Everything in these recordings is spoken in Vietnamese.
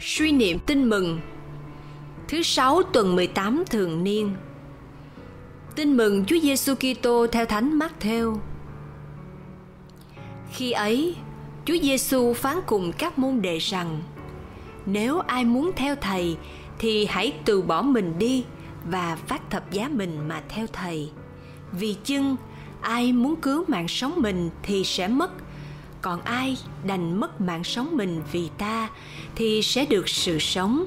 Suy niệm tin mừng Thứ sáu tuần 18 thường niên Tin mừng Chúa Giêsu Kitô theo Thánh Matthew. Khi ấy, Chúa Giêsu phán cùng các môn đệ rằng: Nếu ai muốn theo thầy thì hãy từ bỏ mình đi và phát thập giá mình mà theo thầy. Vì chưng ai muốn cứu mạng sống mình thì sẽ mất, còn ai đành mất mạng sống mình vì ta, thì sẽ được sự sống.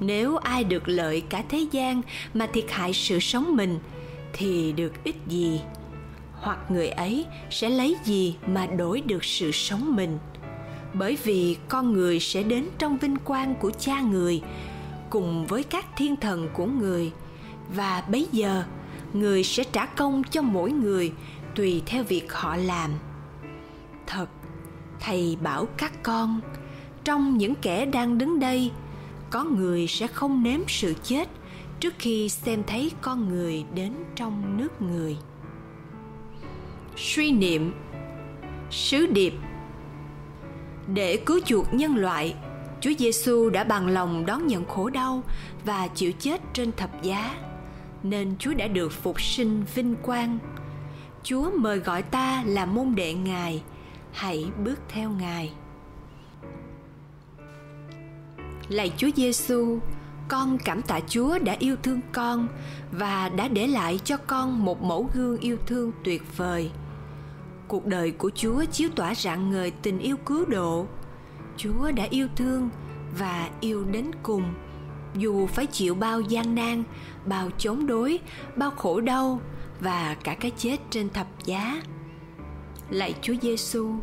Nếu ai được lợi cả thế gian mà thiệt hại sự sống mình, thì được ích gì? Hoặc người ấy sẽ lấy gì mà đổi được sự sống mình? Bởi vì con người sẽ đến trong vinh quang của cha người, cùng với các thiên thần của người. Và bấy giờ, người sẽ trả công cho mỗi người tùy theo việc họ làm thật. Thầy bảo các con trong những kẻ đang đứng đây có người sẽ không nếm sự chết trước khi xem thấy con người đến trong nước người. Suy niệm. Sứ điệp. Để cứu chuộc nhân loại Chúa Giêsu đã bằng lòng đón nhận khổ đau và chịu chết trên thập giá nên Chúa đã được phục sinh vinh quang. Chúa mời gọi ta là môn đệ Ngài, hãy bước theo Ngài. Lạy Chúa Giêsu, con cảm tạ Chúa đã yêu thương con và đã để lại cho con một mẫu gương yêu thương tuyệt vời. Cuộc đời của Chúa chiếu tỏa rạng ngời tình yêu cứu độ. Chúa đã yêu thương và yêu đến cùng, dù phải chịu bao gian nan, bao chống đối, bao khổ đau và cả cái chết trên thập giá. Lạy Chúa Giêsu,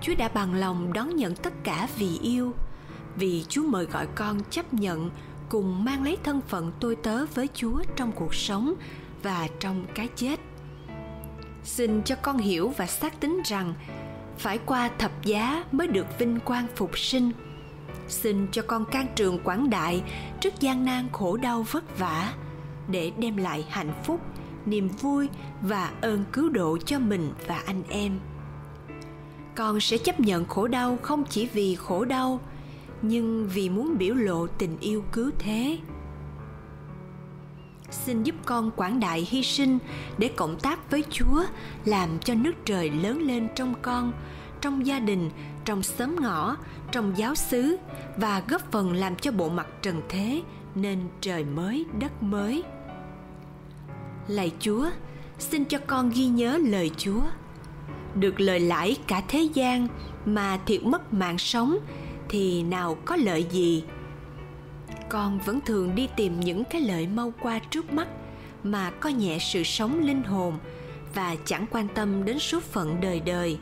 Chúa đã bằng lòng đón nhận tất cả vì yêu, vì Chúa mời gọi con chấp nhận cùng mang lấy thân phận tôi tớ với Chúa trong cuộc sống và trong cái chết. Xin cho con hiểu và xác tín rằng phải qua thập giá mới được vinh quang phục sinh. Xin cho con can trường quảng đại trước gian nan khổ đau vất vả để đem lại hạnh phúc, niềm vui và ơn cứu độ cho mình và anh em. Con sẽ chấp nhận khổ đau không chỉ vì khổ đau, nhưng vì muốn biểu lộ tình yêu cứu thế. Xin giúp con quảng đại hy sinh để cộng tác với chúa, làm cho nước trời lớn lên trong con, trong gia đình, trong xóm ngõ, trong giáo xứ và góp phần làm cho bộ mặt trần thế nên trời mới, đất mới. Lạy chúa, xin cho con ghi nhớ lời chúa được lời lãi cả thế gian mà thiệt mất mạng sống, thì nào có lợi gì? Con vẫn thường đi tìm những cái lợi mau qua trước mắt mà có nhẹ sự sống linh hồn và chẳng quan tâm đến số phận đời đời.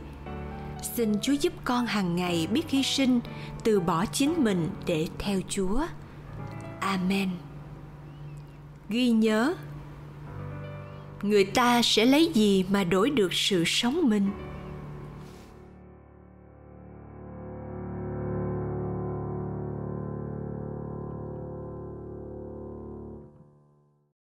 Xin chúa giúp con hàng ngày biết hy sinh, từ bỏ chính mình để theo chúa. Amen. Ghi nhớ người ta sẽ lấy gì mà đổi được sự sống mình?